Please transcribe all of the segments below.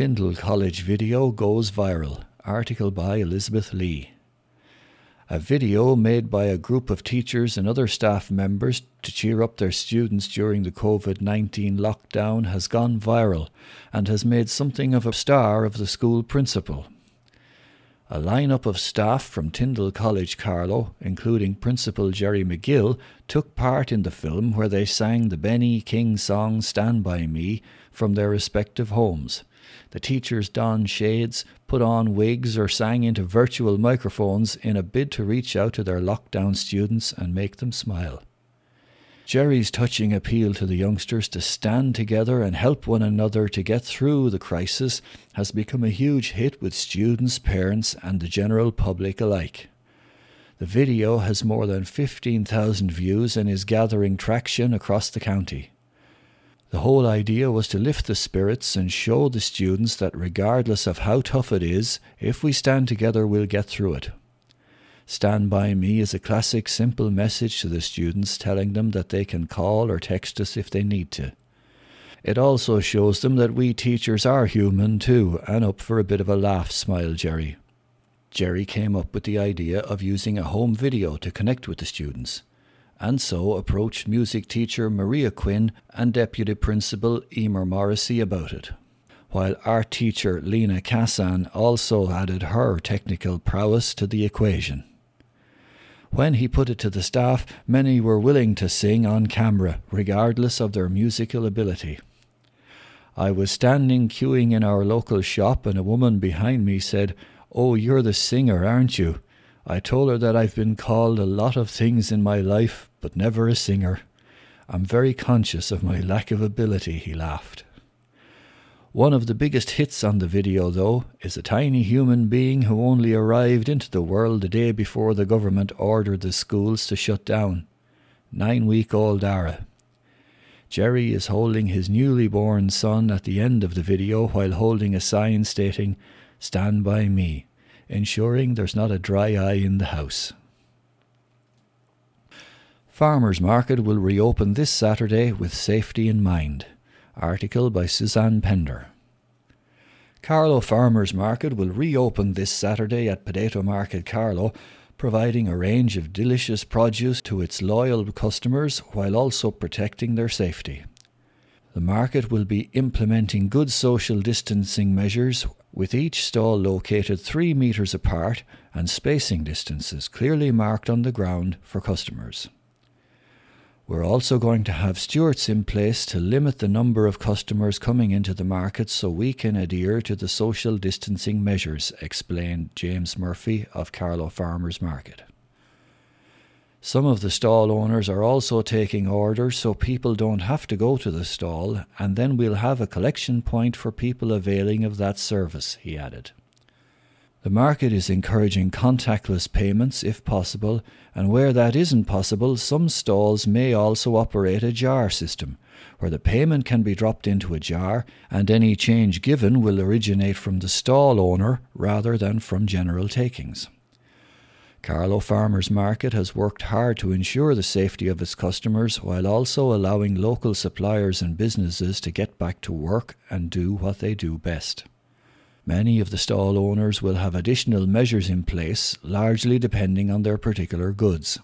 Tyndall College video goes viral. Article by Elizabeth Lee. A video made by a group of teachers and other staff members to cheer up their students during the COVID 19 lockdown has gone viral and has made something of a star of the school principal. A lineup of staff from Tyndall College Carlow, including Principal Jerry McGill, took part in the film where they sang the Benny King song Stand By Me from their respective homes. The teachers donned shades, put on wigs, or sang into virtual microphones in a bid to reach out to their lockdown students and make them smile. Jerry's touching appeal to the youngsters to stand together and help one another to get through the crisis has become a huge hit with students, parents, and the general public alike. The video has more than 15,000 views and is gathering traction across the county. The whole idea was to lift the spirits and show the students that regardless of how tough it is, if we stand together, we'll get through it. Stand By Me is a classic, simple message to the students telling them that they can call or text us if they need to. It also shows them that we teachers are human too and up for a bit of a laugh, smiled Jerry. Jerry came up with the idea of using a home video to connect with the students and so approached music teacher Maria Quinn and Deputy Principal Emer Morrissey about it. While art teacher Lena Cassan also added her technical prowess to the equation. When he put it to the staff, many were willing to sing on camera, regardless of their musical ability. I was standing queuing in our local shop, and a woman behind me said, Oh, you're the singer, aren't you? I told her that I've been called a lot of things in my life, but never a singer. I'm very conscious of my lack of ability, he laughed. One of the biggest hits on the video, though, is a tiny human being who only arrived into the world the day before the government ordered the schools to shut down. Nine week old Ara. Jerry is holding his newly born son at the end of the video while holding a sign stating, Stand by me, ensuring there's not a dry eye in the house. Farmers Market will reopen this Saturday with safety in mind. Article by Suzanne Pender. Carlow Farmers Market will reopen this Saturday at Potato Market Carlow, providing a range of delicious produce to its loyal customers while also protecting their safety. The market will be implementing good social distancing measures, with each stall located three metres apart and spacing distances clearly marked on the ground for customers. We're also going to have stewards in place to limit the number of customers coming into the market so we can adhere to the social distancing measures, explained James Murphy of Carlow Farmers Market. Some of the stall owners are also taking orders so people don't have to go to the stall, and then we'll have a collection point for people availing of that service, he added. The market is encouraging contactless payments if possible, and where that isn't possible, some stalls may also operate a jar system, where the payment can be dropped into a jar and any change given will originate from the stall owner rather than from general takings. Carlow Farmers Market has worked hard to ensure the safety of its customers while also allowing local suppliers and businesses to get back to work and do what they do best. Many of the stall owners will have additional measures in place, largely depending on their particular goods.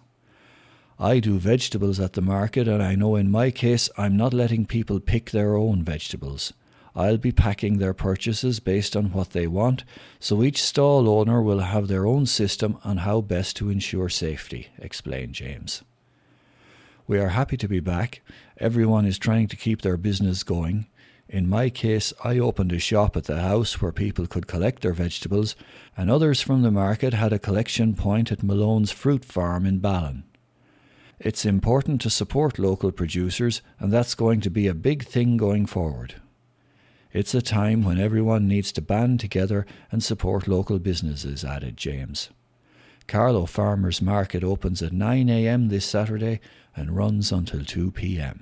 I do vegetables at the market, and I know in my case I'm not letting people pick their own vegetables. I'll be packing their purchases based on what they want, so each stall owner will have their own system on how best to ensure safety, explained James. We are happy to be back. Everyone is trying to keep their business going. In my case, I opened a shop at the house where people could collect their vegetables, and others from the market had a collection point at Malone's fruit farm in Ballon. It's important to support local producers, and that's going to be a big thing going forward. It's a time when everyone needs to band together and support local businesses, added James. Carlow Farmers Market opens at 9am this Saturday and runs until 2pm.